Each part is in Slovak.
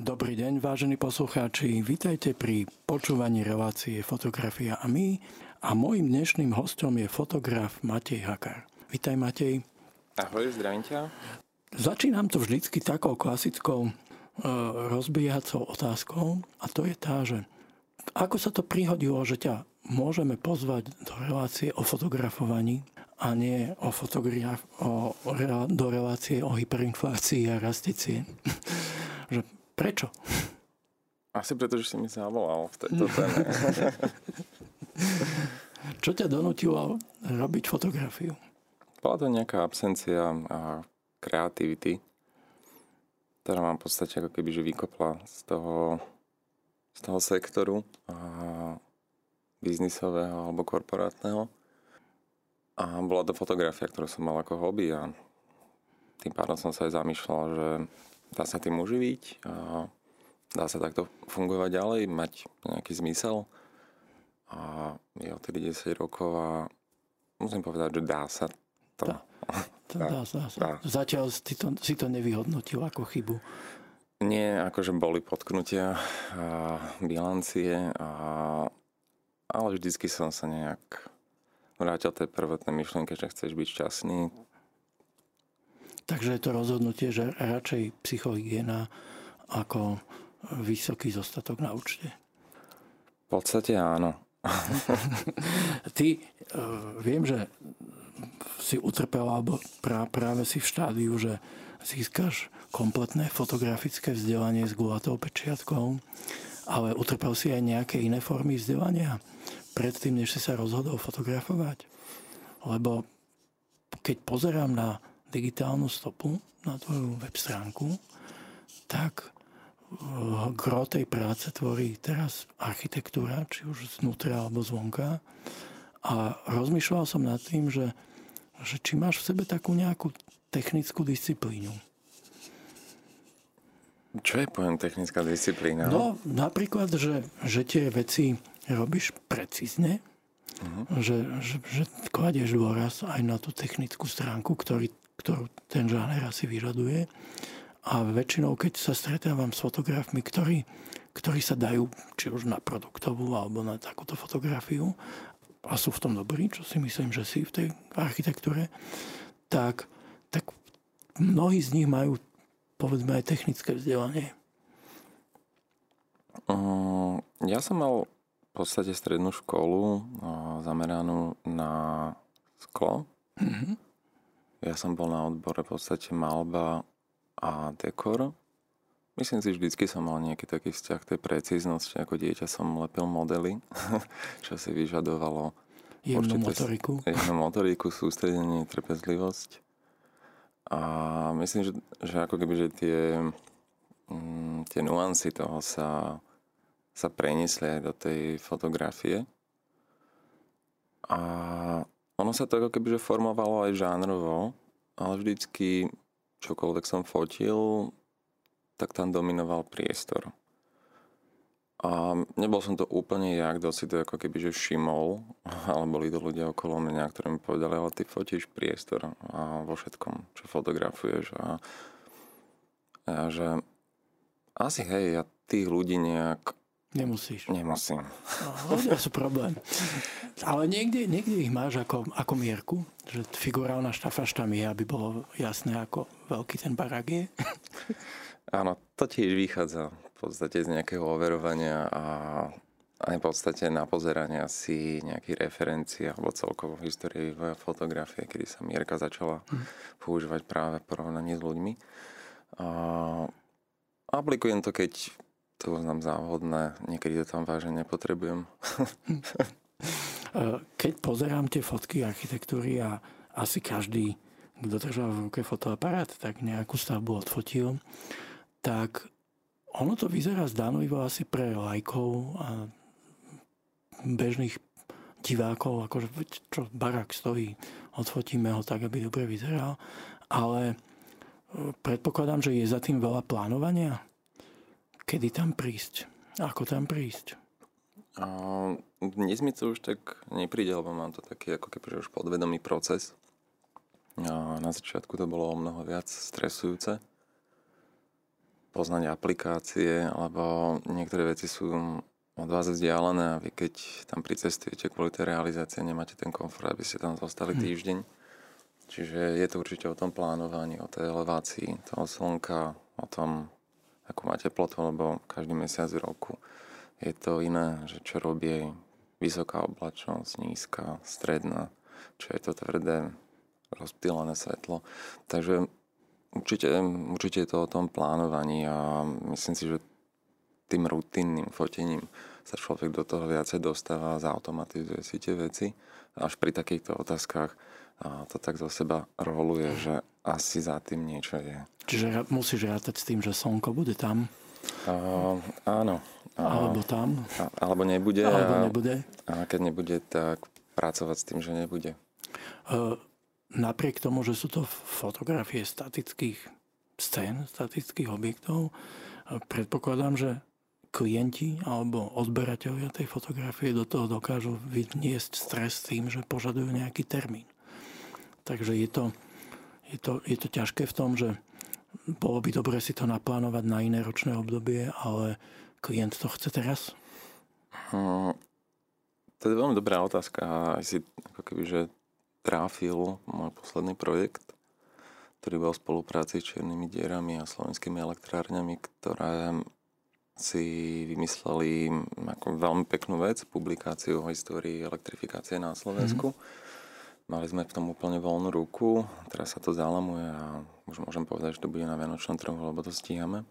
Dobrý deň, vážení poslucháči. Vítajte pri počúvaní relácie Fotografia a my. A môjim dnešným hostom je fotograf Matej Hakar. Vítaj, Matej. Ahoj, zdravím ťa. Začínam to vždycky takou klasickou e, rozbíjacou otázkou a to je tá, že ako sa to prihodilo, že ťa môžeme pozvať do relácie o fotografovaní a nie o fotograf, o, do relácie o hyperinflácii a rastície. že prečo? Asi preto, že si mi zavolal v tejto téme. Čo ťa donútilo robiť fotografiu? Bola to nejaká absencia a kreativity, ktorá mám v podstate ako keby že vykopla z toho, z toho sektoru a biznisového alebo korporátneho. A bola to fotografia, ktorú som mal ako hobby a tým pádom som sa aj zamýšľal, že dá sa tým uživiť a dá sa takto fungovať ďalej, mať nejaký zmysel. A je odtedy 10 rokov a musím povedať, že dá sa to. Dá, to dá, dá, dá, dá. Zatiaľ si to, si to nevyhodnotil ako chybu. Nie, akože boli potknutia a bilancie, a, ale vždycky som sa nejak vrátil tej prvotnej myšlienke, že chceš byť šťastný. Takže je to rozhodnutie, že radšej psychohygiena ako vysoký zostatok na účte. V podstate áno. Ty, uh, viem, že si utrpel, alebo pra, práve si v štádiu, že získaš kompletné fotografické vzdelanie s gulatou pečiatkou, ale utrpel si aj nejaké iné formy vzdelania predtým, než si sa rozhodol fotografovať. Lebo keď pozerám na digitálnu stopu, na tvoju web stránku, tak eh, gro tej práce tvorí teraz architektúra, či už znútra alebo zvonka. A rozmýšľal som nad tým, že, že či máš v sebe takú nejakú technickú disciplínu. Čo je pojem technická disciplína? No, napríklad, že, že tie veci robíš precízne, uh-huh. že, že, že kladieš dôraz aj na tú technickú stránku, ktorý, ktorú ten žáner asi vyžaduje. A väčšinou, keď sa stretávam s fotografmi, ktorí, ktorí sa dajú či už na produktovú alebo na takúto fotografiu a sú v tom dobrí, čo si myslím, že si v tej architektúre, tak, tak mnohí z nich majú povedzme aj technické vzdelanie. Ja som mal v podstate strednú školu zameranú na sklo. Mm-hmm. Ja som bol na odbore v podstate malba a dekor. Myslím si, že vždycky som mal nejaký taký vzťah tej precíznosti. Ako dieťa som lepil modely, čo si vyžadovalo jemnú motoriku. Jemnú motoriku, sústredenie, trpezlivosť. A myslím, že, že ako keby, že tie, mm, tie nuancy toho sa sa preniesli aj do tej fotografie. A ono sa to ako keby že formovalo aj žánrovo, ale vždycky čokoľvek som fotil, tak tam dominoval priestor. A nebol som to úplne ja, kto si to ako keby že všimol, ale boli to ľudia okolo mňa, ktorí mi povedali, ale ty fotíš priestor a vo všetkom, čo fotografuješ. A ja, že asi hej, ja tých ľudí nejak Nemusíš. Nemusím. No, ľudia sú problém. Ale niekde, niekde ich máš ako, ako mierku, že figurálna štafaž tam je, aby bolo jasné, ako veľký ten barák je. Áno, to tiež vychádza v podstate z nejakého overovania a aj v podstate na pozeranie si nejakých referencií alebo celkovo v histórii vývoja fotografie, kedy sa mierka začala hm. používať práve v porovnaní s ľuďmi. A aplikujem to, keď to uznám za. Niekedy to tam vážne nepotrebujem. Keď pozerám tie fotky architektúry a asi každý, kto držal v ruke fotoaparát, tak nejakú stavbu odfotil, tak ono to vyzerá zdánlivo asi pre lajkov a bežných divákov, akože čo barák stojí, odfotíme ho tak, aby dobre vyzeral, ale predpokladám, že je za tým veľa plánovania kedy tam prísť? Ako tam prísť? A, dnes mi to už tak nepríde, lebo mám to taký ako keby už podvedomý proces. A na začiatku to bolo o mnoho viac stresujúce. poznať aplikácie, alebo niektoré veci sú od vás vzdialené a vy keď tam pricestujete kvôli tej realizácie, nemáte ten komfort, aby ste tam zostali hm. týždeň. Čiže je to určite o tom plánovaní, o tej elevácii toho slnka, o tom, ako má teplotu, lebo každý mesiac v roku je to iné, že čo robí vysoká oblačnosť, nízka, stredná, čo je to tvrdé, rozptýlené svetlo. Takže určite, určite je to o tom plánovaní a myslím si, že tým rutinným fotením sa človek do toho viacej dostáva, zautomatizuje si tie veci. Až pri takýchto otázkach to tak zo seba roluje, že asi za tým niečo je. Čiže musíš rátať s tým, že slnko bude tam? Uh, áno. Uh, alebo tam? A, alebo nebude. Alebo a, nebude. A keď nebude, tak pracovať s tým, že nebude. Uh, napriek tomu, že sú to fotografie statických scén, statických objektov, predpokladám, že klienti alebo odberateľia tej fotografie do toho dokážu vyniesť stres tým, že požadujú nejaký termín. Takže je to, je to, je to ťažké v tom, že bolo by dobre si to naplánovať na iné ročné obdobie, ale klient to chce teraz? Hmm, to je veľmi dobrá otázka. Aj si ako keby, že tráfil môj posledný projekt, ktorý bol v spolupráci s Černými dierami a slovenskými elektrárňami, ktoré si vymysleli ako veľmi peknú vec, publikáciu o histórii elektrifikácie na Slovensku. Mm-hmm. Mali sme v tom úplne voľnú ruku, teraz sa to zalamuje a už môžem povedať, že to bude na Vianočnom trhu, lebo to stíhame.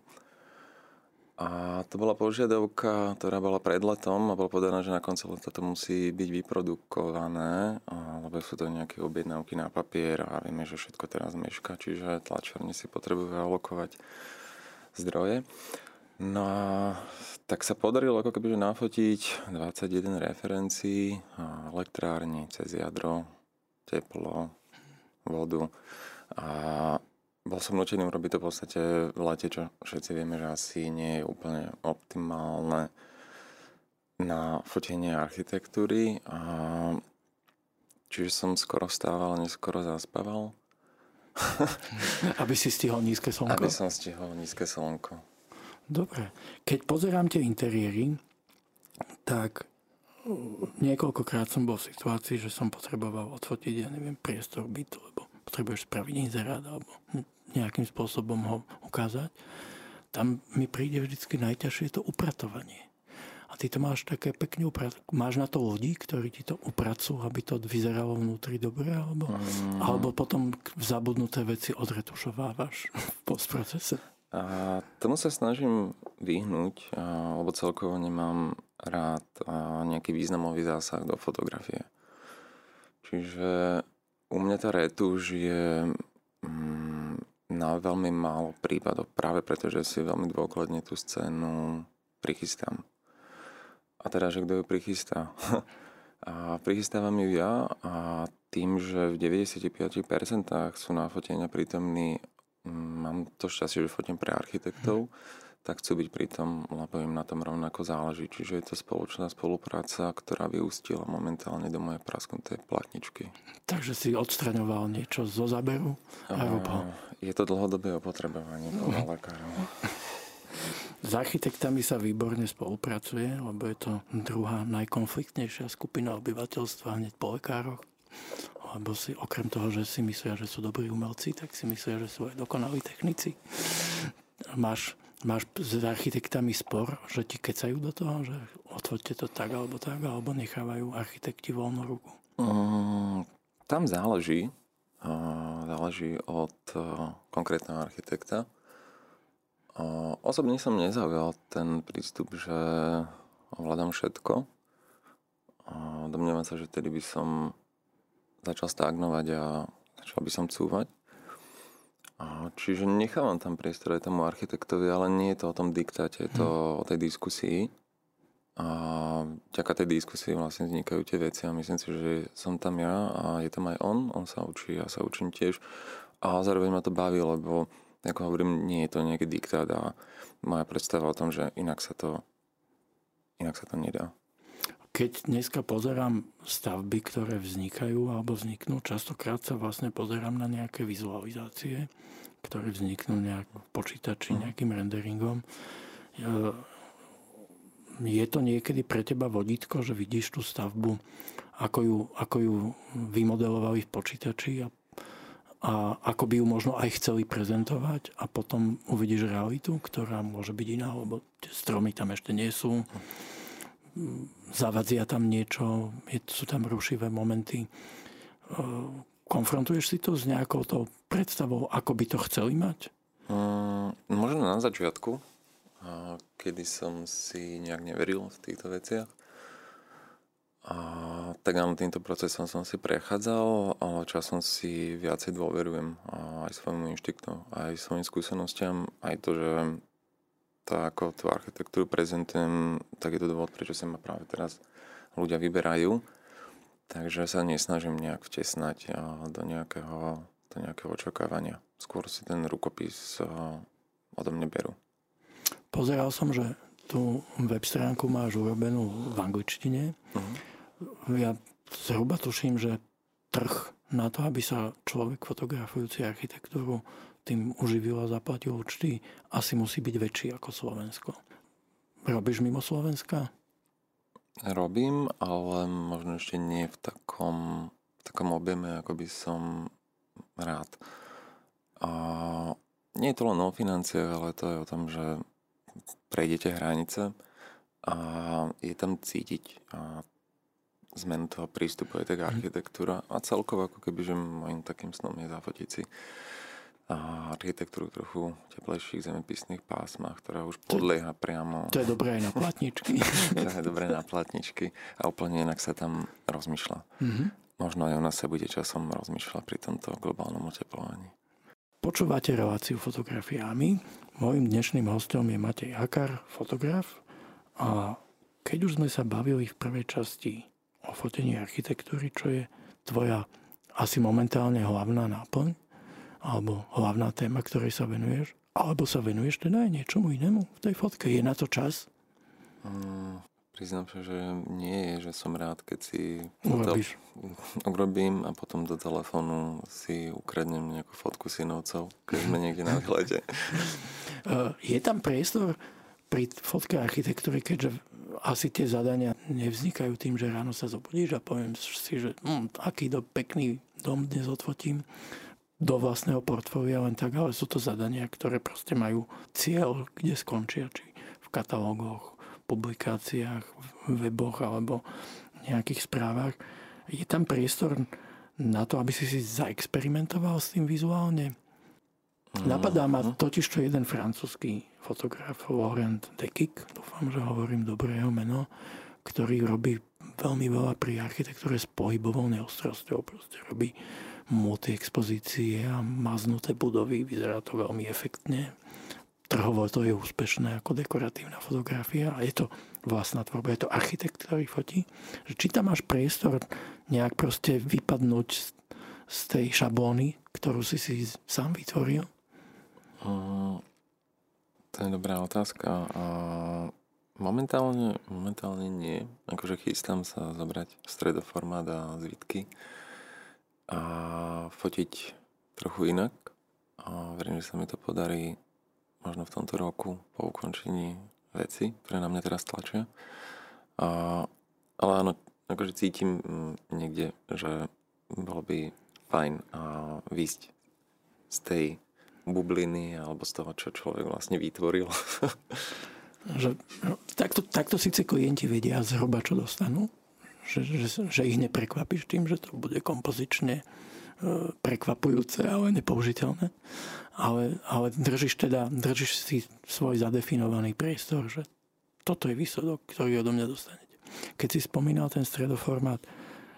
A to bola požiadavka, ktorá bola pred letom a bolo povedané, že na konci leta to musí byť vyprodukované, lebo sú to nejaké objednávky na papier a vieme, že všetko teraz meška, čiže tlačárne si potrebujú alokovať zdroje. No a tak sa podarilo ako keby nafotiť 21 referencií elektrárni cez jadro, teplo, vodu. A bol som nutený urobiť to v podstate v lete, čo všetci vieme, že asi nie je úplne optimálne na fotenie architektúry. A čiže som skoro vstával, neskoro zaspával. Aby si stihol nízke slnko? Aby som stihol nízke slnko. Dobre. Keď pozerám tie interiéry, tak niekoľkokrát som bol v situácii, že som potreboval odfotiť, ja neviem, priestor bytu, lebo potrebuješ spraviť inzerát alebo nejakým spôsobom ho ukázať. Tam mi príde vždycky najťažšie to upratovanie. A ty to máš také pekne upratované. Máš na to ľudí, ktorí ti to upracujú, aby to vyzeralo vnútri dobre? Alebo, mm. alebo potom zabudnuté veci odretušovávaš v postprocese? A tomu sa snažím vyhnúť, lebo celkovo nemám rád nejaký významový zásah do fotografie. Čiže u mňa tá retuž je mm, na veľmi málo prípadov, práve preto, že si veľmi dôkladne tú scénu prichystám. A teda, že kto ju prichystá? a prichystávam ju ja a tým, že v 95% sú na fotenia prítomní Mm, mám to šťastie, že fotím pre architektov, tak chcú byť pri tom, lebo im na tom rovnako záleží. Čiže je to spoločná spolupráca, ktorá vyústila momentálne do mojej prasknutej platničky. Takže si odstraňoval niečo zo záberu a uh, Je to dlhodobé opotrebovanie podľa no. lekárov. S architektami sa výborne spolupracuje, lebo je to druhá najkonfliktnejšia skupina obyvateľstva hneď po lekároch lebo si okrem toho, že si myslia, že sú dobrí umelci, tak si myslia, že sú aj dokonalí technici. Máš, máš s architektami spor, že ti kecajú do toho, že otvorte to tak alebo tak, alebo nechávajú architekti voľnú ruku? Mm, tam záleží. Záleží od konkrétneho architekta. Osobne som nezaujal ten prístup, že ovládam všetko. Domnievam sa, že tedy by som začal stagnovať a začal by som cúvať. Čiže nechávam tam priestor aj tomu architektovi, ale nie je to o tom diktáte, je to hmm. o tej diskusii. A vďaka tej diskusii vlastne vznikajú tie veci a myslím si, že som tam ja a je tam aj on, on sa učí, ja sa učím tiež. A zároveň ma to baví, lebo ako hovorím, nie je to nejaký diktát a moja predstava o tom, že inak sa to, inak sa to nedá. Keď dneska pozerám stavby, ktoré vznikajú alebo vzniknú, častokrát sa vlastne pozerám na nejaké vizualizácie, ktoré vzniknú nejak v počítači, mhm. nejakým renderingom. Je to niekedy pre teba vodítko, že vidíš tú stavbu, ako ju, ako ju vymodelovali v počítači a, a ako by ju možno aj chceli prezentovať a potom uvidíš realitu, ktorá môže byť iná, lebo tie stromy tam ešte nie sú. Zavadzia tam niečo, je, sú tam rušivé momenty Konfrontuješ si to s nejakou to predstavou, ako by to chceli mať? Mm, možno na začiatku, kedy som si nejak neveril v týchto veciach. A, tak áno, týmto procesom som si prechádzal, ale časom si viacej dôverujem aj svojmu inštiktu, aj svojim skúsenostiam, aj to, že to, ako tú architektúru prezentujem, tak je to dôvod, prečo sa ma práve teraz ľudia vyberajú Takže sa nesnažím nejak vtesnať do nejakého, do nejakého očakávania. Skôr si ten rukopis odo mňa berú. Pozeral som, že tú web stránku máš urobenú v angličtine. Uh-huh. Ja zhruba tuším, že trh na to, aby sa človek fotografujúci architektúru tým uživil a zaplatil účty, asi musí byť väčší ako Slovensko. Robíš mimo Slovenska? Robím, ale možno ešte nie v takom, v takom objeme, ako by som rád. A nie je to len o financiách, ale to je o tom, že prejdete hranice a je tam cítiť a zmenu toho prístupu aj tak mhm. architektúra a celkovo ako keby, že môjim takým snom je zafotiť si architektúru trochu teplejších zemepisných pásmach, ktorá už podlieha priamo... To je dobré aj na platničky. to je dobré na platničky a úplne inak sa tam rozmýšľa. Mm-hmm. Možno aj ona sa bude časom rozmýšľať pri tomto globálnom oteplovaní. Počúvate reláciu fotografiami. Mojím dnešným hostom je Matej Akar, fotograf. A keď už sme sa bavili v prvej časti o fotení architektúry, čo je tvoja asi momentálne hlavná náplň, alebo hlavná téma, ktorej sa venuješ? Alebo sa venuješ teda aj niečomu inému v tej fotke? Je na to čas? Mm, priznám sa, že nie je, že som rád, keď si Urobíš. urobím a potom do telefónu si ukradnem nejakú fotku synovcov, keď sme niekde na výlete. je tam priestor pri fotke architektúry, keďže asi tie zadania nevznikajú tým, že ráno sa zobudíš a poviem si, že hm, aký do pekný dom dnes odfotím do vlastného portfólia len tak, ale sú to zadania, ktoré proste majú cieľ, kde skončia, či v katalógoch, publikáciách, v weboch alebo nejakých správach. Je tam priestor na to, aby si si zaexperimentoval s tým vizuálne? Mm. Napadá ma mhm. totiž to jeden francúzsky fotograf, Laurent Dekik, dúfam, že hovorím dobré jeho meno, ktorý robí veľmi veľa pri architektúre s pohybovou neostrosťou. Proste robí multi-expozície a maznuté budovy. Vyzerá to veľmi efektne. Trhovo to je úspešné ako dekoratívna fotografia a je to vlastná tvorba, je to architekt, ktorý fotí. Či tam máš priestor nejak proste vypadnúť z tej šablóny, ktorú si si sám vytvoril? To je dobrá otázka. Momentálne, momentálne nie. Akože chystám sa zobrať stredoformát a zvitky a fotiť trochu inak. A verím, že sa mi to podarí možno v tomto roku po ukončení veci, ktoré na mňa teraz tlačia. A, ale áno, akože cítim mm, niekde, že bolo by fajn a výsť z tej bubliny alebo z toho, čo človek vlastne vytvoril. že, no, takto, takto síce klienti vedia zhruba, čo dostanú, že, že, že ich neprekvapíš tým, že to bude kompozične e, prekvapujúce, ale nepoužiteľné. Ale, ale držíš teda, držíš si svoj zadefinovaný priestor, že toto je výsledok, ktorý odo mňa dostanete. Keď si spomínal ten stredoformát,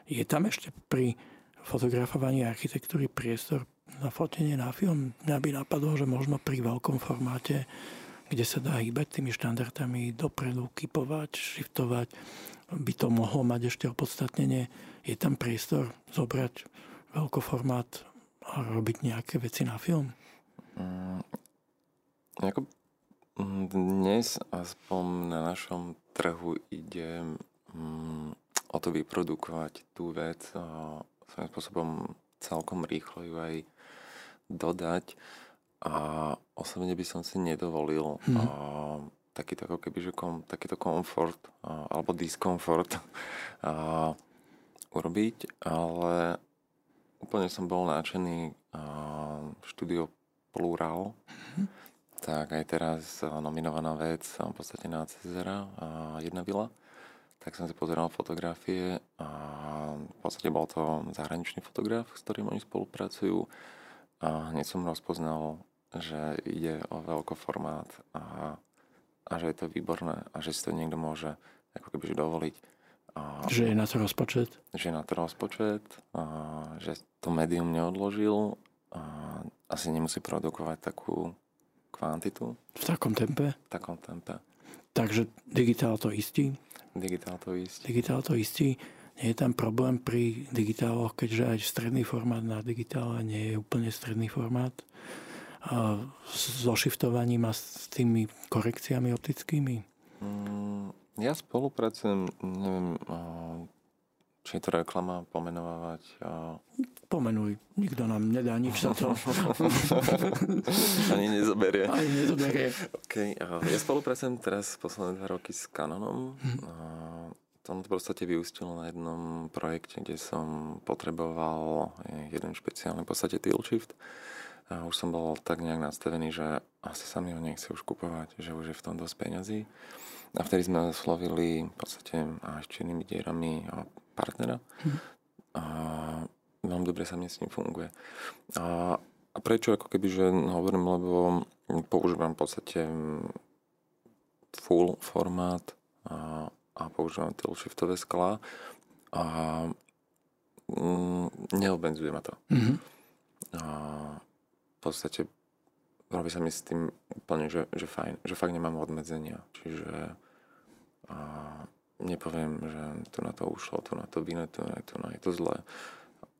je tam ešte pri fotografovaní architektúry priestor na fotenie na film? Mňa by napadlo, že možno pri veľkom formáte, kde sa dá hýbať tými štandardami dopredu, kypovať, shiftovať, by to mohlo mať ešte opodstatnenie. Je tam priestor zobrať veľkoformát a robiť nejaké veci na film? Mm, ako dnes aspoň na našom trhu ide mm, o to vyprodukovať tú vec a svojím spôsobom celkom rýchlo ju aj dodať a osobne by som si nedovolil hmm. a, takýto ako keby, že kom, takýto komfort a, alebo diskomfort a, urobiť, ale úplne som bol náčený a, štúdio Plural, hmm. tak aj teraz nominovaná vec v podstate na Cezera a jedna vila tak som si pozeral fotografie a v podstate bol to zahraničný fotograf, s ktorým oni spolupracujú a hneď som rozpoznal, že ide o veľkoformát a, a že je to výborné a že si to niekto môže ako keby dovoliť. A, že je na to rozpočet? Že je na to rozpočet, a, že to médium neodložil a asi nemusí produkovať takú kvantitu. V takom tempe? V takom tempe. Takže digitál to istí? Digitál to istí. Digitál to istí. Nie je tam problém pri digitáloch, keďže aj stredný formát na digitále nie je úplne stredný formát. So shiftovaním a s tými korekciami optickými? Mm, ja spolupracujem, neviem, či je to reklama, pomenovať? A... Pomenuj. Nikto nám nedá nič za to. Ani nezoberie. Ani nezoberie. Okay. Ja spolupracujem teraz posledné dva roky s Canonom. Hm. A tom v podstate vyústilo na jednom projekte, kde som potreboval jeden špeciálny v podstate tilt shift. A už som bol tak nejak nastavený, že asi sa mi ho nechce už kupovať, že už je v tom dosť peňazí. A vtedy sme oslovili v podstate aj s čiernymi dierami partnera. Hm. A veľmi dobre sa mi s ním funguje. A, a prečo ako keby, že hovorím, lebo používam v podstate full formát a, a používam tie shiftové skla a mm, neobmedzuje ma to. Mm-hmm. A podstate robí sa mi s tým úplne, že, že fajn, že fakt nemám obmedzenia. Čiže a nepoviem, že tu na to ušlo, tu na to vine, tu na to, je to zlé.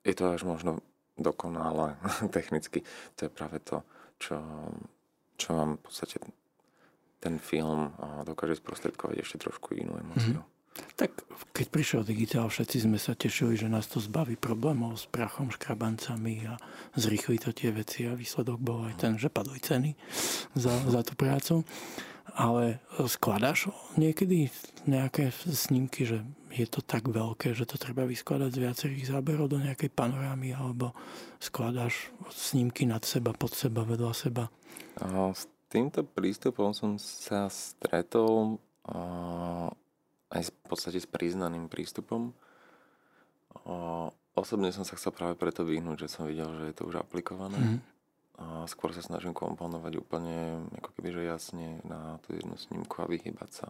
Je to až možno dokonale technicky. To je práve to, čo, čo vám v podstate ten film dokáže sprostredkovať ešte trošku inú emociu. Mm-hmm. Tak keď prišiel digitál, všetci sme sa tešili, že nás to zbaví problémov s prachom, škrabancami a zrýchli to tie veci a výsledok bol aj ten, že padli ceny za, za tú prácu. Ale skladáš niekedy nejaké snímky, že je to tak veľké, že to treba vyskladať z viacerých záberov do nejakej panorámy, alebo skladáš snímky nad seba, pod seba, vedľa seba? S týmto prístupom som sa stretol aj v podstate s priznaným prístupom. Osobne som sa chcel práve preto vyhnúť, že som videl, že je to už aplikované. Mm a skôr sa snažím komponovať úplne ako keby, že jasne na tú jednu snímku a vyhybať sa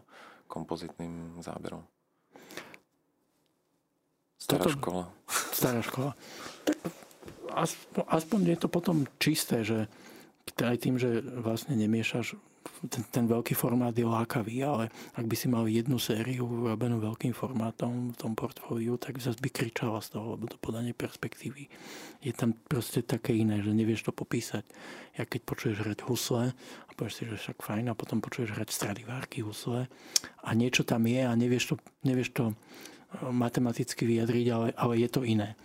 kompozitným záberom. Stará Toto, škola. Stará škola. Tak aspoň, aspoň je to potom čisté, že aj tým, že vlastne nemiešaš ten, ten veľký formát je lákavý, ale ak by si mal jednu sériu urobenú veľkým formátom v tom portfóliu, tak zase by kričala z toho, lebo to podanie perspektívy je tam proste také iné, že nevieš to popísať. Ja keď počuješ hrať husle a povieš si, že však fajn a potom počuješ hrať stradivárky husle a niečo tam je a nevieš to, nevieš to eh, matematicky vyjadriť, ale, ale je to iné.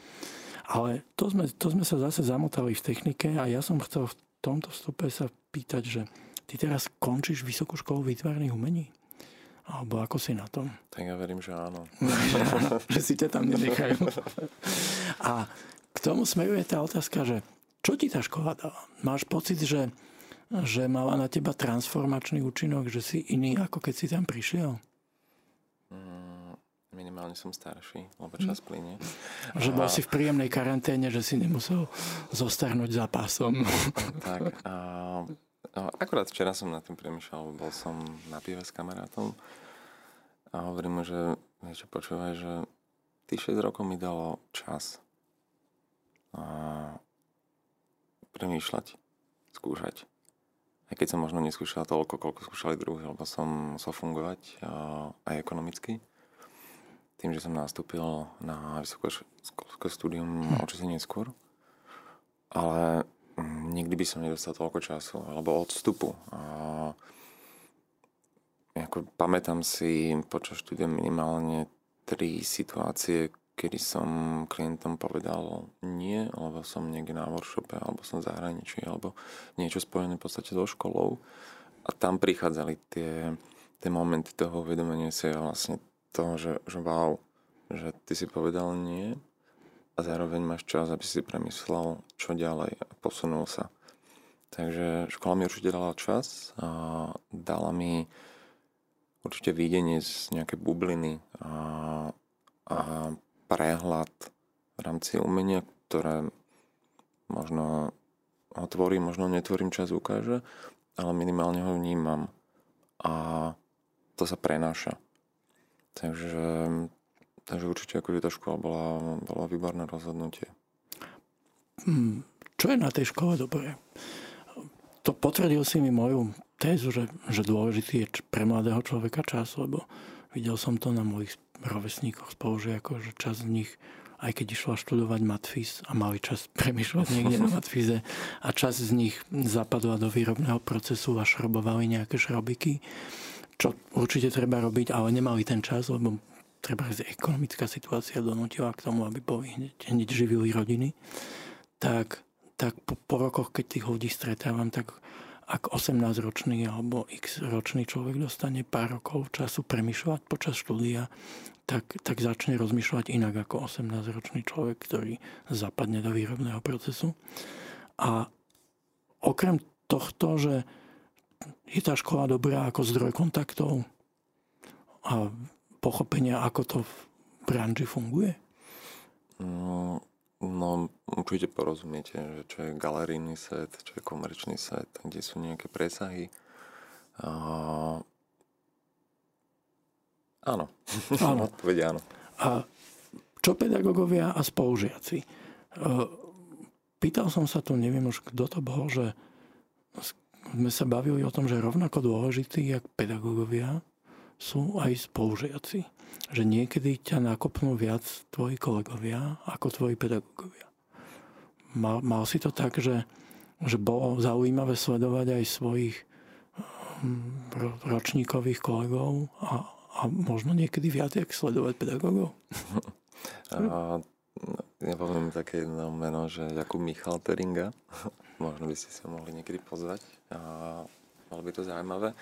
Ale to sme, to sme sa zase zamotali v technike a ja som chcel v tomto vstupe sa pýtať, že Ty teraz končíš vysokú školu výtvarných umení? Alebo ako si na tom? Tak ja verím, že áno. že si ťa tam nenechajú. A k tomu smeruje tá otázka, že čo ti tá škola dala? Máš pocit, že, že mala na teba transformačný účinok, že si iný, ako keď si tam prišiel? Mm, minimálne som starší, lebo čas plyne. Že bol a... si v príjemnej karanténe, že si nemusel zostarnúť za pásom. tak, a No, akurát včera som nad tým premyšľal, bol som na pive s kamarátom a hovorím mu, že niečo počúvaj, že tých 6 rokov mi dalo čas a premýšľať, skúšať. Aj keď som možno neskúšal toľko, koľko skúšali druhý, lebo som musel fungovať aj ekonomicky. Tým, že som nastúpil na vysokoškolské štúdium hm. určite neskôr. Ale nikdy by som nedostal toľko času alebo odstupu. A ako pamätám si počas štúdia minimálne tri situácie, kedy som klientom povedal nie, alebo som niekde na workshope, alebo som v zahraničí, alebo niečo spojené v podstate so školou. A tam prichádzali tie, tie momenty toho uvedomenia si vlastne toho, že, že wow, že ty si povedal nie a zároveň máš čas, aby si premyslel, čo ďalej a posunul sa. Takže škola mi určite dala čas a dala mi určite videnie z nejaké bubliny a, a prehľad v rámci umenia, ktoré možno otvorím, možno netvorím, čas ukáže, ale minimálne ho vnímam a to sa prenáša. Takže, takže určite akože tá škola bola, bola výborné rozhodnutie. Hmm, čo je na tej škole dobré? To potvrdil si mi moju tézu, že, že dôležitý je pre mladého človeka čas, lebo videl som to na mojich rovesníkoch, spolužiakov, že čas z nich aj keď išla študovať matfiz a mali čas premyšľať niekde na matfize a čas z nich zapadla do výrobného procesu a šrobovali nejaké šrobiky, čo určite treba robiť, ale nemali ten čas, lebo treba ekonomická situácia donútila k tomu, aby boli hneď, hneď živili rodiny, tak, tak po, po rokoch, keď tých ľudí stretávam, tak ak 18-ročný alebo x ročný človek dostane pár rokov času premyšľať počas štúdia, tak, tak začne rozmýšľať inak ako 18-ročný človek, ktorý zapadne do výrobného procesu. A okrem tohto, že je tá škola dobrá ako zdroj kontaktov a pochopenia, ako to v branži funguje? No, No, určite porozumiete, že čo je galerijný set, čo je komerčný set, kde sú nejaké presahy. A... Áno. Áno. Odpoveď áno. A čo pedagógovia a spolužiaci? E, pýtal som sa tu, neviem už kto to bol, že sme sa bavili o tom, že rovnako dôležití, jak pedagógovia, sú aj spolužiaci že niekedy ťa nakopnú viac tvoji kolegovia ako tvoji pedagógovia. Mal, mal si to tak, že, že bolo zaujímavé sledovať aj svojich hm, ročníkových kolegov a, a možno niekedy viac, jak sledovať pedagógov? A, ja poviem také jedno meno, že Jakub Michal Teringa. možno by ste sa mohli niekedy pozvať. A malo by to zaujímavé.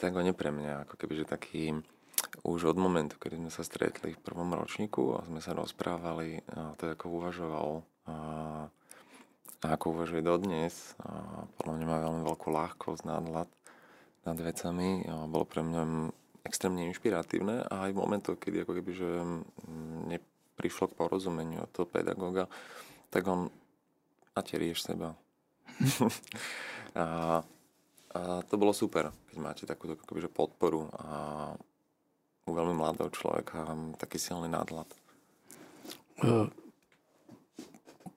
Tak on je pre mňa ako keby, že taký už od momentu, kedy sme sa stretli v prvom ročníku a sme sa rozprávali, a to ako uvažoval a, a ako uvažuje dodnes. A podľa mňa má veľmi veľkú ľahkosť, nadhľad nad vecami. A bolo pre mňa extrémne inšpiratívne a aj v momentoch, kedy ako keby, že neprišlo k porozumeniu od toho pedagóga, tak on a rieš seba. a, a to bolo super, keď máte takúto akoby, podporu a u veľmi mladého človeka taký silný nadhľad. E,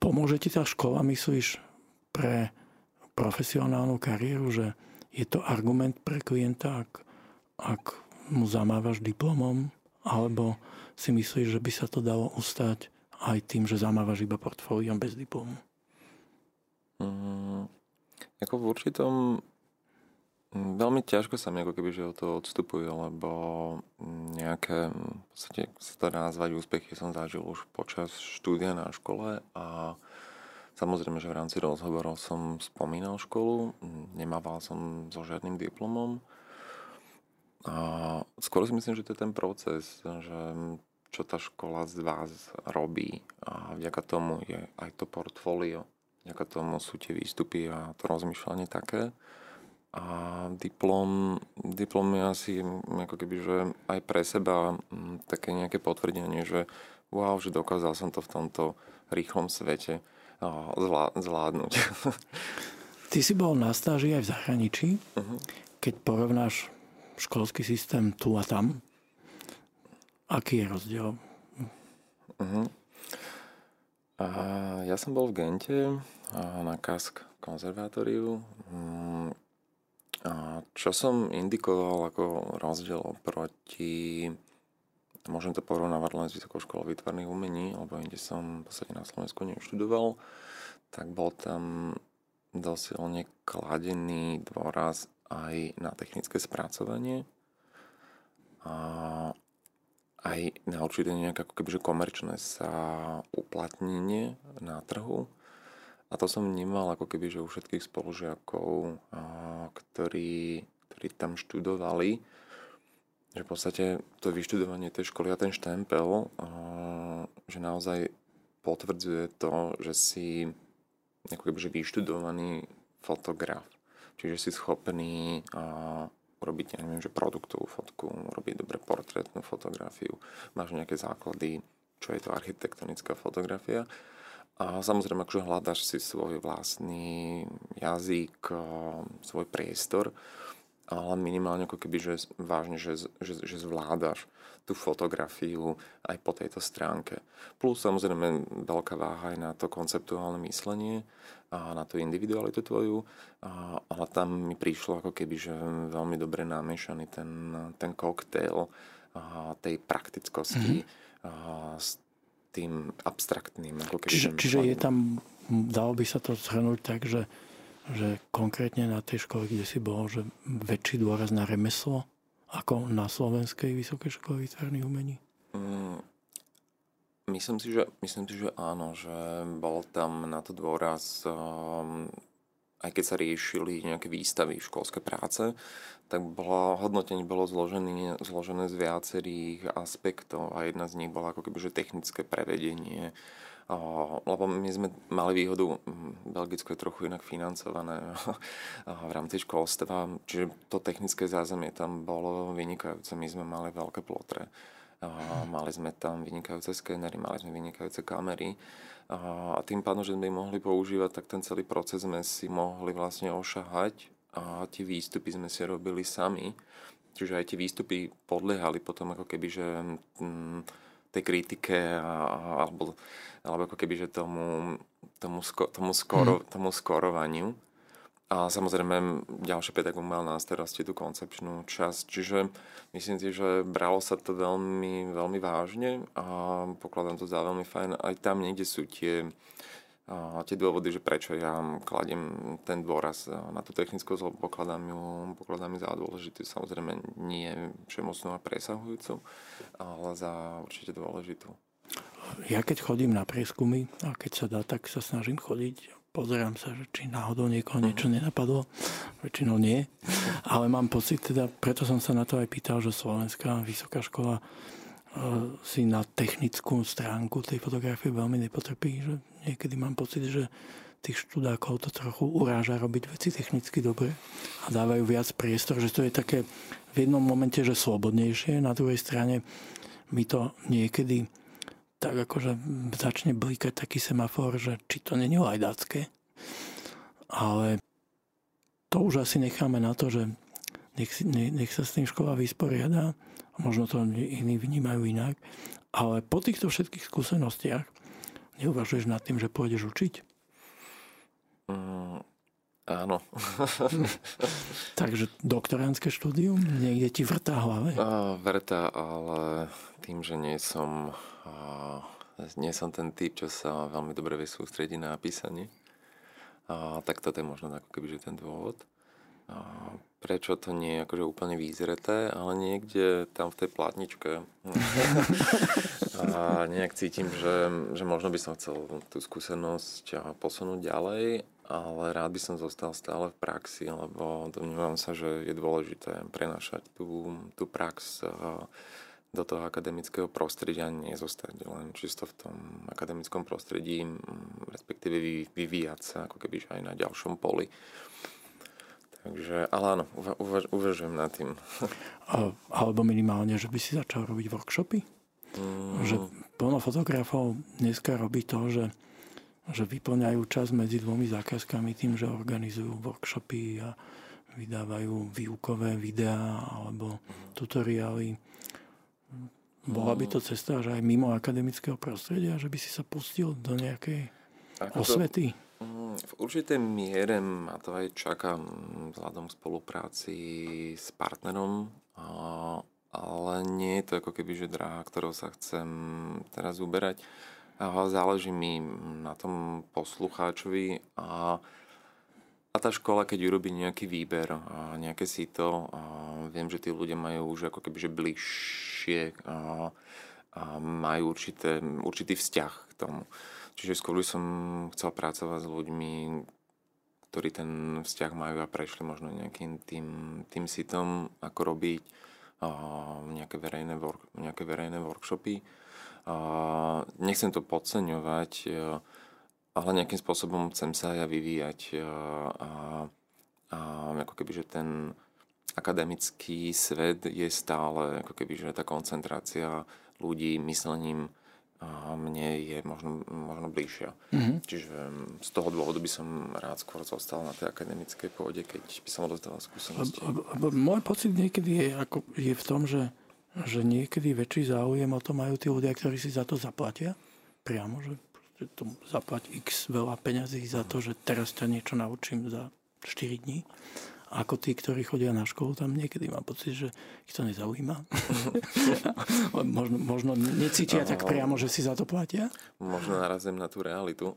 pomôže ti tá škola, myslíš, pre profesionálnu kariéru, že je to argument pre klienta, ak, ak mu zamávaš diplomom, alebo si myslíš, že by sa to dalo ustať aj tým, že zamávaš iba portfóliom bez diplomu? Mm, ako v určitom veľmi ťažko sa mi ako keby, že o to odstupuje, lebo nejaké, v podstate sa to nazvať úspechy som zažil už počas štúdia na škole a samozrejme, že v rámci rozhovorov som spomínal školu, nemával som so žiadnym diplomom. A skôr si myslím, že to je ten proces, že čo tá škola z vás robí a vďaka tomu je aj to portfólio, vďaka tomu sú tie výstupy a to rozmýšľanie také, a diplom, diplom je asi ako keby, že aj pre seba také nejaké potvrdenie, že wow, že dokázal som to v tomto rýchlom svete zvládnuť. Ty si bol na stáži aj v zahraničí. Uh-huh. Keď porovnáš školský systém tu a tam, aký je rozdiel? Uh-huh. A ja som bol v Gente na Kask konzervatóriu. Čo som indikoval ako rozdiel oproti môžem to porovnávať len s Vysokou školou výtvarných umení, lebo inde som v podstate na Slovensku neštudoval, tak bol tam dosilne kladený dôraz aj na technické spracovanie. A, aj na určité nejaké ako kebyže komerčné sa uplatnenie na trhu. A to som vnímal ako keby, že u všetkých spolužiakov, ktorí, ktorí tam študovali, že v podstate to vyštudovanie tej školy a ten štempel, že naozaj potvrdzuje to, že si ako keby, že vyštudovaný fotograf. Čiže si schopný urobiť, ja neviem, že produktovú fotku, urobiť dobre portrétnu fotografiu, máš nejaké základy, čo je to architektonická fotografia. A samozrejme, akože hľadaš si svoj vlastný jazyk, svoj priestor, ale minimálne ako keby, že vážne, že, že, že zvládaš tú fotografiu aj po tejto stránke. Plus samozrejme veľká váha aj na to konceptuálne myslenie, a na tú individualitu tvoju, a, ale tam mi prišlo ako keby, že veľmi dobre namiešaný ten, ten koktail tej praktickosti mm-hmm. a, s tým abstraktným. Ako keby, čiže, čiže je tam, dalo by sa to zhrnúť tak, že, že konkrétne na tej škole, kde si bol, že väčší dôraz na remeslo ako na Slovenskej vysokej škole výtvarných umení? Mm, Myslím si, že, myslím si, že áno, že bol tam na to dôraz, um, aj keď sa riešili nejaké výstavy, školské práce, tak bolo, hodnotenie bolo zložené, zložené z viacerých aspektov a jedna z nich bola ako keby, že technické prevedenie, lebo my sme mali výhodu, Belgicko je trochu inak financované v rámci školstva, čiže to technické zázemie tam bolo vynikajúce, my sme mali veľké plotre. Mali sme tam vynikajúce skenery, mali sme vynikajúce kamery a tým pádom, že sme ich mohli používať, tak ten celý proces sme si mohli vlastne ošahať a tie výstupy sme si robili sami. Čiže aj tie výstupy podliehali potom ako keby, že mm, tej kritike a, alebo, alebo ako keby, že tomu, tomu, sko, tomu, skoro, mm. tomu skorovaniu. A samozrejme, ďalší pedagóg mal na starosti tú koncepčnú časť, čiže myslím si, že bralo sa to veľmi, veľmi vážne a pokladám to za veľmi fajn. Aj tam niekde sú tie, a tie dôvody, že prečo ja kladiem ten dôraz na tú technickú zlobu, pokladám ju, pokladám ju za dôležitú. Samozrejme nie všemocnú a presahujúcu, ale za určite dôležitú. Ja keď chodím na prieskumy a keď sa dá, tak sa snažím chodiť pozerám sa, že či náhodou niekoho mhm. niečo nenapadlo. Väčšinou nie. Ale mám pocit, teda, preto som sa na to aj pýtal, že Slovenská vysoká škola e, si na technickú stránku tej fotografie veľmi nepotrpí. Že niekedy mám pocit, že tých študákov to trochu uráža robiť veci technicky dobre a dávajú viac priestor, že to je také v jednom momente, že slobodnejšie, na druhej strane mi to niekedy tak akože začne blikať taký semafor, že či to není lajdácké. Ale to už asi necháme na to, že nech, nech sa s tým škola vysporiada. Možno to iní vnímajú inak. Ale po týchto všetkých skúsenostiach neuvažuješ nad tým, že pôjdeš učiť? Mm, áno. Takže doktoránske štúdium niekde ti vrtá hlave? A, vrtá, ale tým, že nie som nie som ten typ, čo sa veľmi dobre vie sústrediť na písanie. A, tak toto je možno ako keby že ten dôvod. A, prečo to nie je akože úplne výzreté, ale niekde tam v tej platničke a nejak cítim, že, že možno by som chcel tú skúsenosť posunúť ďalej, ale rád by som zostal stále v praxi, lebo domnívam sa, že je dôležité prenašať tú, tú prax do toho akademického prostredia nezostať len čisto v tom akademickom prostredí, respektíve vyvíjať sa ako keby aj na ďalšom poli. Takže, ale áno, uvaž, uvažujem nad tým. Alebo minimálne, že by si začal robiť workshopy? Mm. Že plno fotografov dneska robí to, že, že vyplňajú čas medzi dvomi zákazkami tým, že organizujú workshopy a vydávajú výukové videá alebo mm. tutoriály bola by to cesta, že aj mimo akademického prostredia, že by si sa pustil do nejakej Ako osvety? To, mm, v určitej miere ma to aj čaká vzhľadom k spolupráci s partnerom, ale nie je to ako keby, že dráha, ktorou sa chcem teraz uberať. Záleží mi na tom poslucháčovi a a tá škola, keď urobí nejaký výber a nejaké síto, a viem, že tí ľudia majú už ako keby že bližšie a, a majú určité, určitý vzťah k tomu. Čiže skôr by som chcel pracovať s ľuďmi, ktorí ten vzťah majú a prešli možno nejakým tým, tým sitom, ako robiť a, nejaké, verejné work, nejaké verejné workshopy. Nechcem to podceňovať, ale nejakým spôsobom chcem sa ja vyvíjať a, a, a ako keby, že ten akademický svet je stále ako keby, že tá koncentrácia ľudí myslením a mne je možno, možno bližšia. Mm-hmm. Čiže z toho dôvodu by som rád skôr zostal na tej akademickej pôde, keď by som odozdával skúsenosti. Môj pocit niekedy je, ako, je v tom, že, že niekedy väčší záujem o to majú tí ľudia, ktorí si za to zaplatia. Priamo, že to zaplať x veľa peňazí za to, že teraz ťa niečo naučím za 4 dní. Ako tí, ktorí chodia na školu, tam niekedy mám pocit, že ich to nezaujíma. možno, možno necítia tak priamo, že si za to platia? Možno narazím na tú realitu.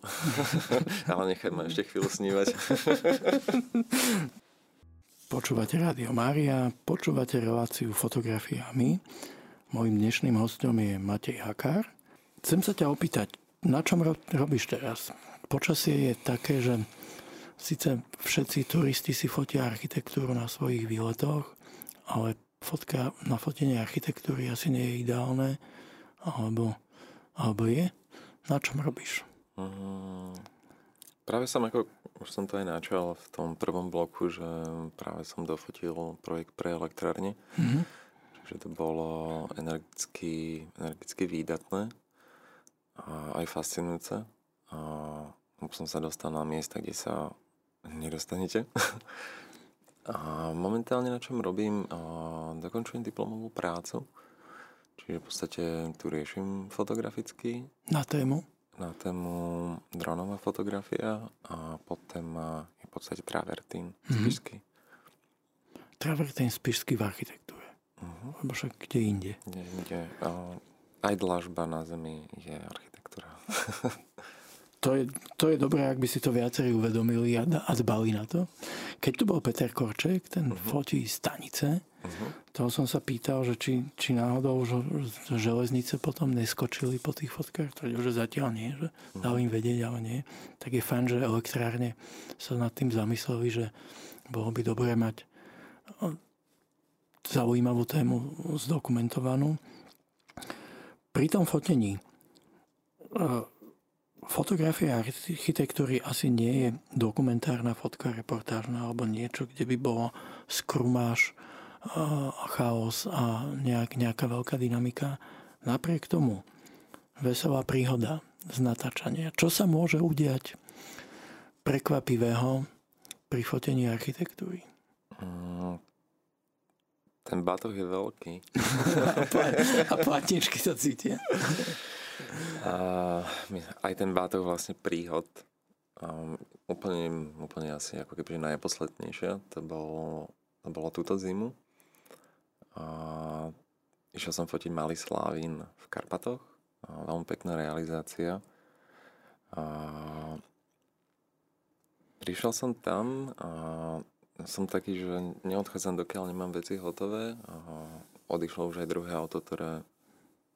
Ale nechaj ma ešte chvíľu snívať. Počúvate Rádio Mária, počúvate reláciu fotografiami. Mojím dnešným hostom je Matej Hakár. Chcem sa ťa opýtať, na čom robíš teraz? Počasie je také, že síce všetci turisti si fotia architektúru na svojich výletoch, ale fotka na fotenie architektúry asi nie je ideálne, alebo, alebo je? Na čom robíš? Mm, práve som ako, už som to aj načal v tom prvom bloku, že práve som dofotil projekt pre elektrárne. Mm-hmm. Čiže to bolo energeticky, energeticky výdatné a aj fascinujúce. A som sa dostal na miesta, kde sa nedostanete. a momentálne na čom robím, dokončujem diplomovú prácu. Čiže v podstate tu riešim fotograficky. Na tému? Na tému dronová fotografia a pod téma je v podstate travertín mm-hmm. spišský. Travertín spišský v architektúre. Uh-huh. Lebo však kde inde? Kde inde. Aj dlažba na zemi je architektúra. To je, to je dobré, ak by si to viacerí uvedomili a, a dbali na to. Keď tu bol Peter Korček, ten uh-huh. fotí stanice, uh-huh. toho som sa pýtal, že či, či náhodou že železnice potom neskočili po tých fotkách, tvrdil, že zatiaľ nie, že uh-huh. dal im vedieť, ale nie. Tak je fajn, že elektrárne sa nad tým zamysleli, že bolo by dobré mať zaujímavú tému zdokumentovanú. Pri tom fotení fotografia architektúry asi nie je dokumentárna fotka, reportážna alebo niečo, kde by bolo skrumáš, chaos a nejak, nejaká veľká dynamika. Napriek tomu veselá príhoda z natáčania. Čo sa môže udiať prekvapivého pri fotení architektúry? Mm, ten batoh je veľký. a platničky to cítia. A aj ten batoh vlastne príhod. Um, úplne, úplne asi ako keby najposlednejšia. To bolo, to bolo túto zimu. A išiel som fotiť Malý Slávín v Karpatoch. A veľmi pekná realizácia. A prišiel som tam a som taký, že neodchádzam dokiaľ nemám veci hotové. A odišlo už aj druhé auto, ktoré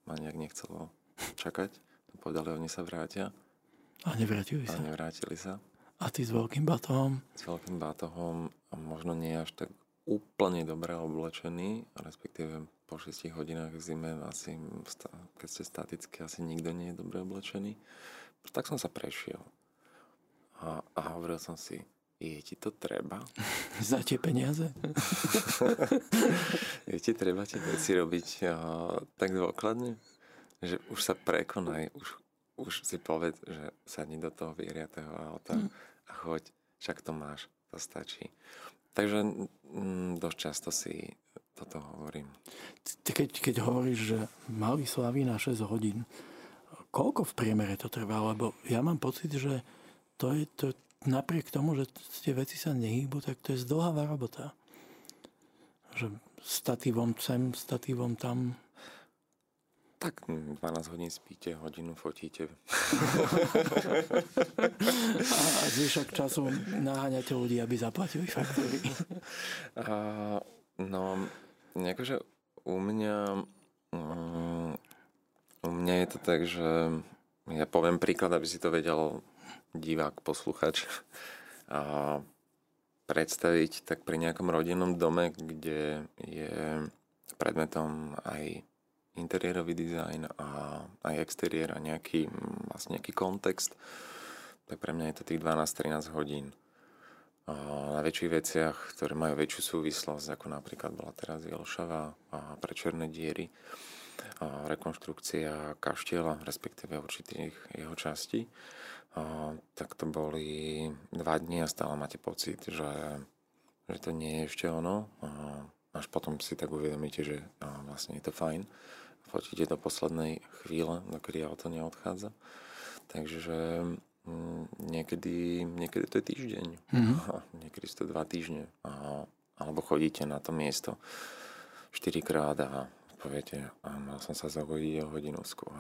ma nejak nechcelo čakať. Povedali, oni sa vrátia. A nevrátili sa. A nevrátili sa. A ty s veľkým batohom? S veľkým batohom a možno nie až tak úplne dobre oblečený, respektíve po 6 hodinách v zime asi, keď ste staticky, asi nikto nie je dobre oblečený. Tak som sa prešiel. A, a hovoril som si, je ti to treba? Za tie peniaze? je ti treba tie veci robiť uh, tak dôkladne? Že už sa prekonaj, už, už si povedz, že sadni do toho vyriatého auta mm. a choď, však to máš, to stačí. Takže mm, dosť často si toto hovorím. Keď, keď hovoríš, že mali slaví na 6 hodín, koľko v priemere to trvá? Lebo ja mám pocit, že to je, to, napriek tomu, že tie veci sa nehýbu, tak to je zdlhavá robota. Že statívom sem, statívom tam. Tak 12 hodín spíte, hodinu fotíte. A zvyšok času naháňate ľudí, aby zaplatili faktúry. A, no, akože u mňa um, u mňa je to tak, že ja poviem príklad, aby si to vedel divák, posluchač a predstaviť tak pri nejakom rodinnom dome, kde je predmetom aj interiérový dizajn a aj exteriér a nejaký, vlastne nejaký kontext, tak pre mňa je to tých 12-13 hodín. A na väčších veciach, ktoré majú väčšiu súvislosť, ako napríklad bola teraz Jelšava a pre černé diery, a rekonštrukcia kaštieľa, respektíve určitých jeho častí, a, tak to boli dva dní a stále máte pocit, že, že to nie je ešte ono. A, až potom si tak uvedomíte, že vlastne je to fajn fotíte do poslednej chvíle, dokedy auto neodchádza. Takže mm, niekedy, niekedy to je týždeň, mm-hmm. niekedy sú to dva týždne. A, alebo chodíte na to miesto 4 krát a poviete, a mal som sa zahodiť o hodinu skôr.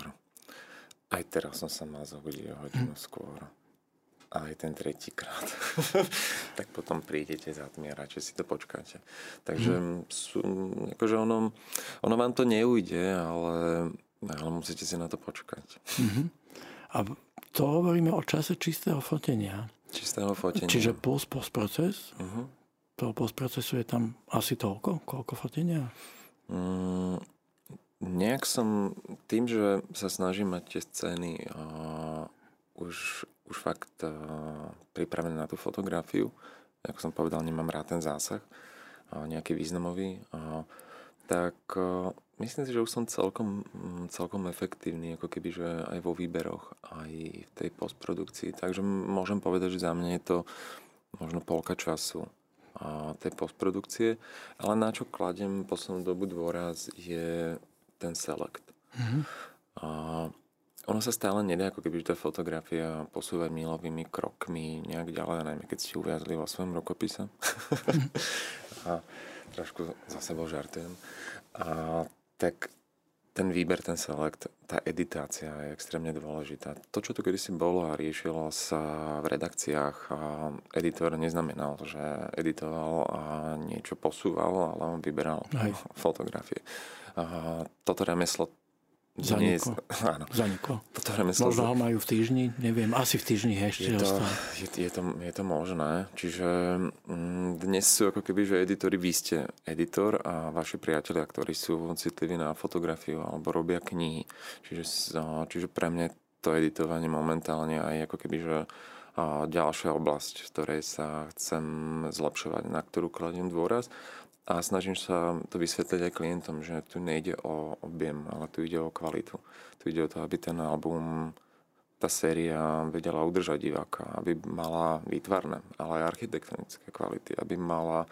Aj teraz som sa mal zahodiť o hodinu mm. skôr aj ten tretíkrát. tak potom prídete za tmy a radšej si to počkáte. Takže mm. sú, akože ono, ono vám to neujde, ale, ale musíte si na to počkať. Mm-hmm. A to hovoríme o čase čistého fotenia. Čistého fotenia. Čiže post, post proces. Uh-huh. Toho post procesu je tam asi toľko? Koľko fotenia? Mm, nejak som, tým, že sa snažím mať tie scény uh, už už fakt uh, pripravený na tú fotografiu. Ako som povedal, nemám rád ten zásah, uh, nejaký významový. Uh, tak myslím si, že už som celkom, celkom efektívny, ako keby, že aj vo výberoch, aj v tej postprodukcii. Takže môžem povedať, že za mňa je to možno polka času tej postprodukcie, ale na čo kladem poslednú dobu dôraz je ten select. Mm-hmm. A ono sa stále nedá, ako keby tá fotografia posúvať milovými krokmi nejak ďalej, najmä keď ste uviazli vo svojom rukopise. a trošku za sebou žartujem. A, tak ten výber, ten select, tá editácia je extrémne dôležitá. To, čo tu kedysi bolo a riešilo sa v redakciách, a editor neznamenal, že editoval a niečo posúval, ale on vyberal Aj. fotografie. A toto remeslo Zaniklo. áno. Zaniklo. Toto Možno ho majú v týždni, neviem, asi v týždni ešte je to, je, je, to, je to možné. Čiže mm, dnes sú ako keby, že editori, vy ste editor a vaši priatelia, ktorí sú citliví na fotografiu alebo robia knihy. Čiže, čiže pre mňa to editovanie momentálne aj ako keby, že ďalšia oblasť, v ktorej sa chcem zlepšovať, na ktorú kladiem dôraz. A snažím sa to vysvetliť aj klientom, že tu nejde o objem, ale tu ide o kvalitu. Tu ide o to, aby ten album, tá séria vedela udržať diváka, aby mala výtvarné, ale aj architektonické kvality, aby mala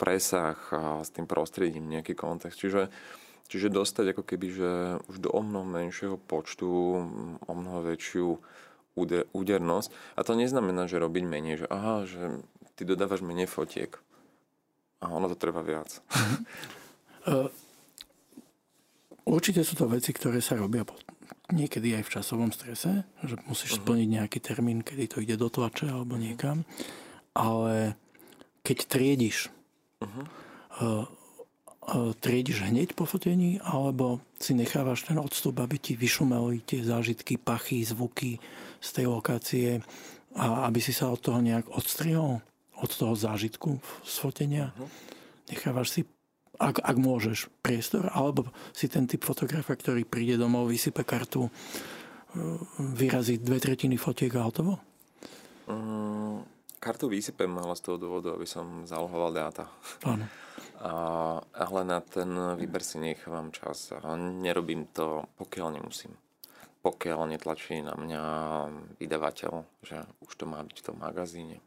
presah s tým prostredím nejaký kontext. Čiže, čiže dostať ako keby, že už do o mnoho menšieho počtu, o mnoho väčšiu údernosť. A to neznamená, že robiť menej, že aha, že ty dodávaš menej fotiek a ono to trvá viac. Uh, určite sú to veci, ktoré sa robia niekedy aj v časovom strese, že musíš uh-huh. splniť nejaký termín, kedy to ide do tlače alebo niekam. Ale keď triediš, uh-huh. uh, uh, triediš hneď po fotení, alebo si nechávaš ten odstup, aby ti vyšumeli tie zážitky, pachy, zvuky z tej lokácie a aby si sa od toho nejak odstrihol? Od toho zážitku z fotenia. Uh-huh. Nechávaš si, ak, ak môžeš, priestor, alebo si ten typ fotografa, ktorý príde domov, vysype kartu, e, vyrazí dve tretiny fotiek a hotovo? Um, kartu vysypem, ale z toho dôvodu, aby som zalohoval dáta. Áno. A, ale na ten výber si nechávam čas a nerobím to, pokiaľ nemusím. Pokiaľ netlačí na mňa vydavateľ, že už to má byť v tom magazíne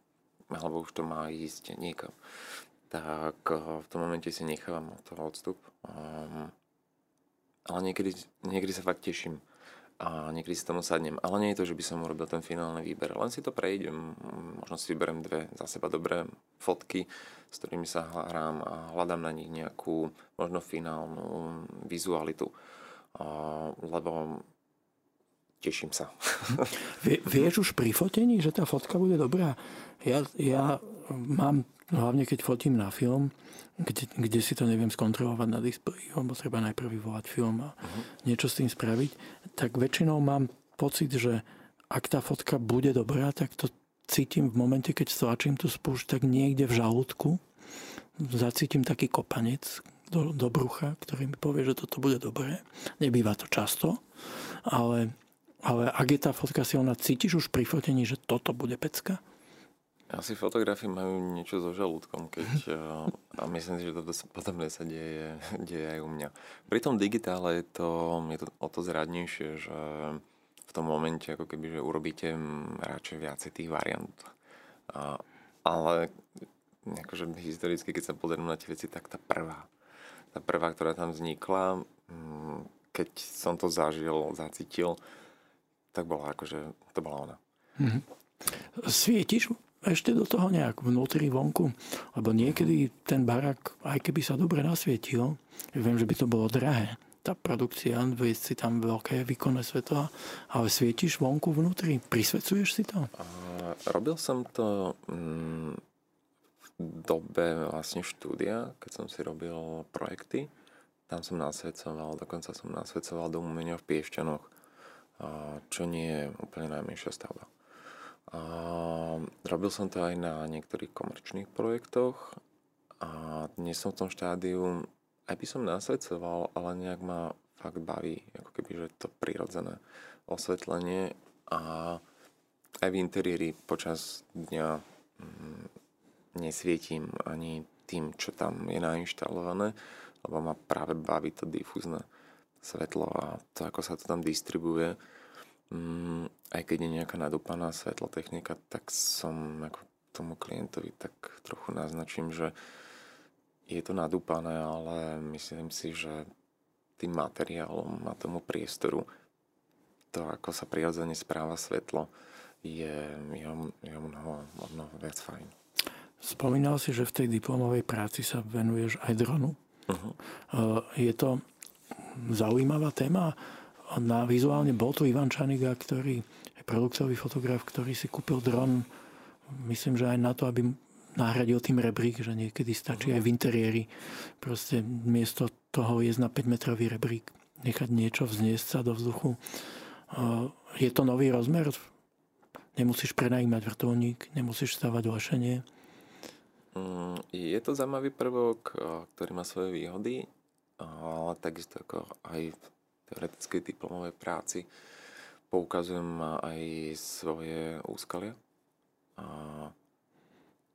alebo už to má ísť niekam, tak eh, v tom momente si nechávam od toho odstup. Um, ale niekedy, niekedy sa fakt teším a niekedy si tomu sadnem. Ale nie je to, že by som urobil ten finálny výber, len si to prejdem. Možno si vyberiem dve za seba dobré fotky, s ktorými sa hrám a hľadám na nich nejakú možno finálnu vizualitu. lebo teším sa. Vie, vieš už pri fotení, že tá fotka bude dobrá? Ja, ja mám, hlavne keď fotím na film, kde, kde si to neviem skontrolovať na displeji, lebo treba najprv vyvolať film a uh-huh. niečo s tým spraviť, tak väčšinou mám pocit, že ak tá fotka bude dobrá, tak to cítim v momente, keď stlačím tú spúšť, tak niekde v žalúdku zacítim taký kopanec do, do brucha, ktorý mi povie, že toto bude dobré. Nebýva to často, ale, ale ak je tá fotka silná, cítiš už pri fotení, že toto bude pecka? Asi fotografie majú niečo so žalúdkom, keď, a myslím si, že toto podobné sa deje, deje aj u mňa. Pri tom digitále je to, je to o to zradnejšie, že v tom momente ako keby, že urobíte radšej viacej tých variant. A, ale akože historicky, keď sa pozriem na tie veci, tak tá prvá, tá prvá, ktorá tam vznikla, keď som to zažil, zacítil, tak bola akože, to bola ona. Mm-hmm. Svietiš ešte do toho nejak vnútri, vonku. Lebo niekedy ten barak, aj keby sa dobre nasvietil, viem, že by to bolo drahé, tá produkcia, viesť si tam veľké výkonné svetla, ale svietíš vonku vnútri, prisvedcuješ si to? A, robil som to mm, v dobe vlastne štúdia, keď som si robil projekty. Tam som nasvedcoval, dokonca som nasvedcoval do umenia v Piešťanoch, čo nie je úplne najmenšia stavba. A robil som to aj na niektorých komerčných projektoch a dnes som v tom štádiu, aj by som nasvedcoval, ale nejak ma fakt baví, ako keby, že to prirodzené osvetlenie a aj v interiéri počas dňa mm, nesvietím ani tým, čo tam je nainštalované, lebo ma práve baví to difúzne svetlo a to, ako sa to tam distribuje mm, aj keď je nejaká nadúpaná svetlotechnika, tak som ako tomu klientovi tak trochu naznačím, že je to nadúpané, ale myslím si, že tým materiálom a tomu priestoru to, ako sa prirodzene správa svetlo, je, je, je mnoho, mnoho viac fajn. Spomínal si, že v tej diplomovej práci sa venuješ aj dronu. Uh-huh. Je to zaujímavá téma na vizuálne bol tu Ivan Čaniga, ktorý je produktový fotograf, ktorý si kúpil dron, myslím, že aj na to, aby nahradil tým rebrík, že niekedy stačí aj v interiéri proste miesto toho jesť na 5 metrový rebrík, nechať niečo vzniesť sa do vzduchu. Je to nový rozmer? Nemusíš prenajímať vrtulník, nemusíš stavať lešenie. Mm, je to zaujímavý prvok, ktorý má svoje výhody, ale takisto ako aj teoretickej diplomovej práci poukazujem aj svoje úskalia.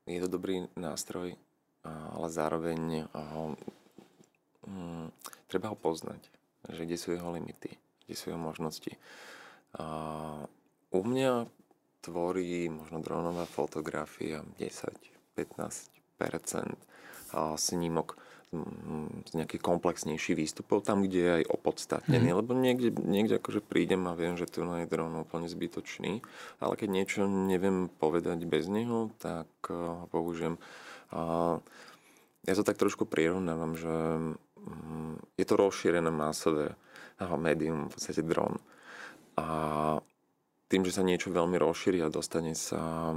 Je to dobrý nástroj, ale zároveň ho, hm, treba ho poznať, že kde sú jeho limity, kde sú jeho možnosti. U mňa tvorí možno dronová fotografia 10-15% snímok z nejakých komplexnejších výstupov, tam, kde je aj opodstatnený, mm. lebo niekde, niekde akože prídem a viem, že tu je dron úplne zbytočný, ale keď niečo neviem povedať bez neho, tak ho použijem. A ja to tak trošku prirovnávam, že mm, je to rozšírené masové médium, v podstate dron. A tým, že sa niečo veľmi rozšíri a dostane sa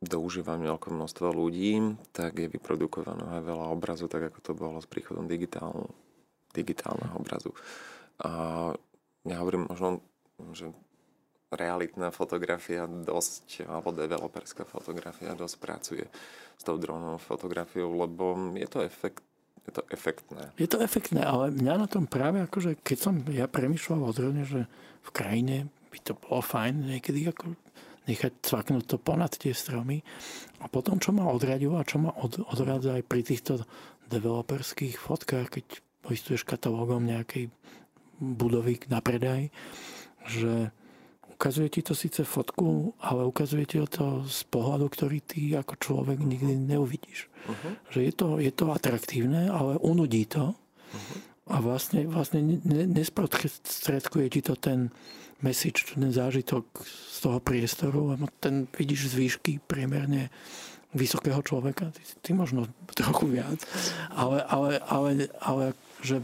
do užívania veľké množstvo ľudí, tak je vyprodukované aj veľa obrazu, tak ako to bolo s príchodom digitál, digitálneho obrazu. A ja hovorím možno, že realitná fotografia dosť, alebo developerská fotografia dosť pracuje s tou dronovou fotografiou, lebo je to efekt, je to efektné. Je to efektné, ale mňa na tom práve akože, keď som ja premyšľal o drone, že v krajine by to bolo fajn niekedy ako nechať cvaknúť to ponad tie stromy. A potom, čo ma odradilo a čo ma od, odradza aj pri týchto developerských fotkách, keď poistuješ katalógom nejakej budovy na predaj, že ukazuje ti to síce fotku, ale ukazuje ti to z pohľadu, ktorý ty ako človek nikdy neuvidíš. Uh-huh. Že je to, je to atraktívne, ale unudí to. Uh-huh. A vlastne, vlastne nesprostredkuje ti to ten, ten zážitok z toho priestoru, lebo ten vidíš z výšky priemerne vysokého človeka, ty, ty možno trochu viac, ale, ale, ale, ale že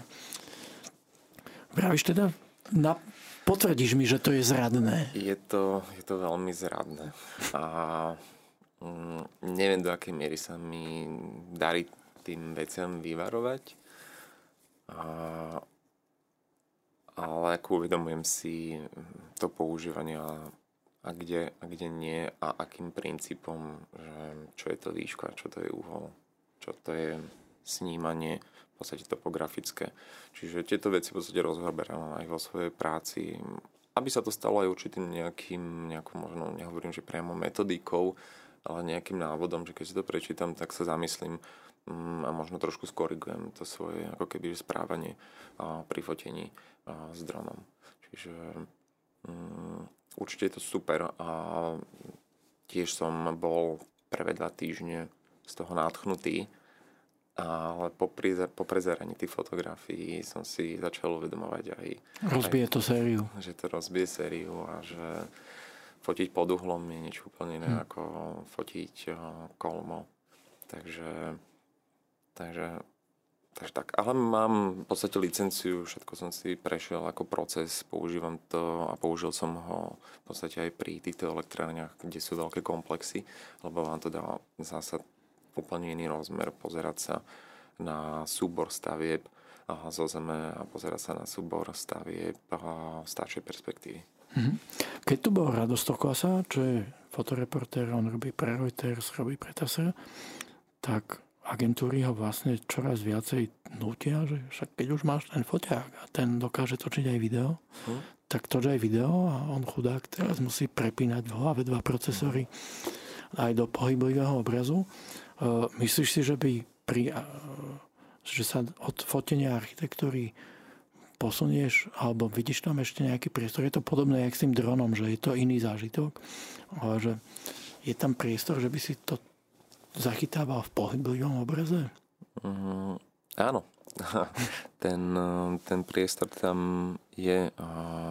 Vravíš teda, na, potvrdíš mi, že to je zradné. Je to, je to veľmi zradné. A mm, neviem, do akej miery sa mi darí tým veciam vyvarovať. A, ale ako uvedomujem si to používanie a, kde, a kde nie a akým princípom, že čo je to výška, čo to je uhol, čo to je snímanie, v podstate topografické. Čiže tieto veci v podstate rozhoberám aj vo svojej práci, aby sa to stalo aj určitým nejakým, nejakou možno, nehovorím, že priamo metodikou, ale nejakým návodom, že keď si to prečítam, tak sa zamyslím mm, a možno trošku skorigujem to svoje ako keby správanie pri fotení s dronom. Čiže um, určite je to super a tiež som bol pre vedľa týždne z toho nátknutý, ale po, prize, po prezeraní tých fotografií som si začal uvedomovať aj... Rozbije to sériu. Že to rozbije sériu a že fotiť pod uhlom je niečo úplne iné hm. ako fotiť uh, kolmo. Takže, takže, takže tak. Ale mám v podstate licenciu, všetko som si prešiel ako proces, používam to a použil som ho v podstate aj pri týchto elektrárniach, kde sú veľké komplexy, lebo vám to dá zásad úplne iný rozmer, pozerať sa na súbor stavieb zo zeme a pozerať sa na súbor stavieb z staršej perspektívy. Mhm. Keď tu bol Radostoklasa, čo je fotoreportér, on robí pre Reuters, robí pre TASR, tak agentúry ho vlastne čoraz viacej nutia, že však keď už máš ten foťák a ten dokáže točiť aj video, hm? tak toč aj video a on chudák teraz musí prepínať v hlave dva procesory aj do pohyblivého obrazu Eh, myslíš si, že by pri, eh, že sa od fotenia architektúry posunieš, alebo vidíš tam ešte nejaký priestor. Je to podobné jak s tým dronom, že je to iný zážitok, ale že je tam priestor, že by si to zachytával v pohyblivom obraze? Mm, áno. ten, eh, ten priestor tam je a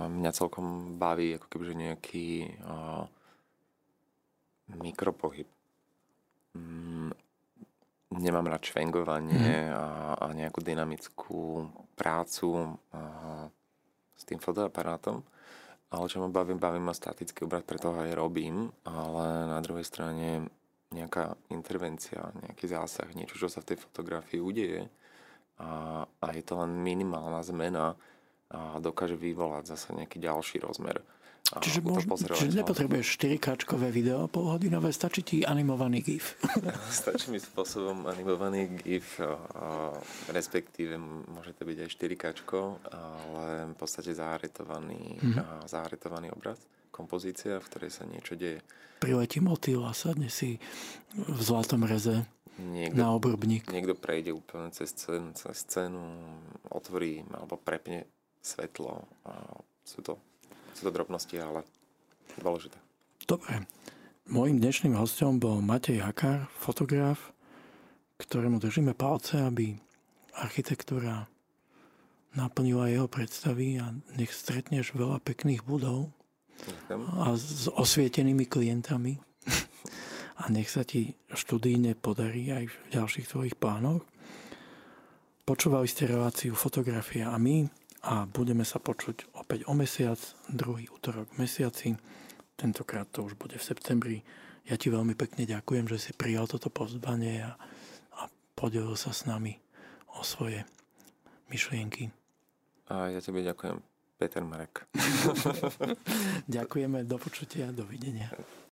mňa celkom baví ako kebyže nejaký a, mikropohyb. Mm, nemám rád švengovanie mm. a, a nejakú dynamickú prácu a, s tým fotoaparátom. Ale čo ma baví, baví ma statický obraz, preto ho aj robím, ale na druhej strane nejaká intervencia, nejaký zásah, niečo, čo sa v tej fotografii udeje a, a je to len minimálna zmena a dokáže vyvolať zase nejaký ďalší rozmer. Čiže, môž, čiže nepotrebuješ 4K video polhodinové, stačí ti animovaný GIF. stačí mi spôsobom animovaný GIF, a, respektíve môže to byť aj 4K, ale v podstate zaharetovaný, mm-hmm. zaharetovaný obraz kompozícia, v ktorej sa niečo deje. Priletí motýl a sadne si v zlatom reze niekto, na obrubník. Niekto prejde úplne cez scénu, cez scénu otvorí alebo prepne svetlo. A sú to sú to drobnosti, ale dôležité. Dobre. Mojím dnešným hostom bol Matej Hakár, fotograf, ktorému držíme palce, aby architektúra naplnila jeho predstavy a nech stretneš veľa pekných budov a s osvietenými klientami a nech sa ti študíne podarí aj v ďalších tvojich plánoch. Počúvali ste reláciu Fotografia a my a budeme sa počuť opäť o mesiac, druhý útorok v mesiaci. Tentokrát to už bude v septembri. Ja ti veľmi pekne ďakujem, že si prijal toto pozvanie a, a podelil sa s nami o svoje myšlienky. A ja tebe ďakujem, Peter Marek. Ďakujeme, do počutia, dovidenia.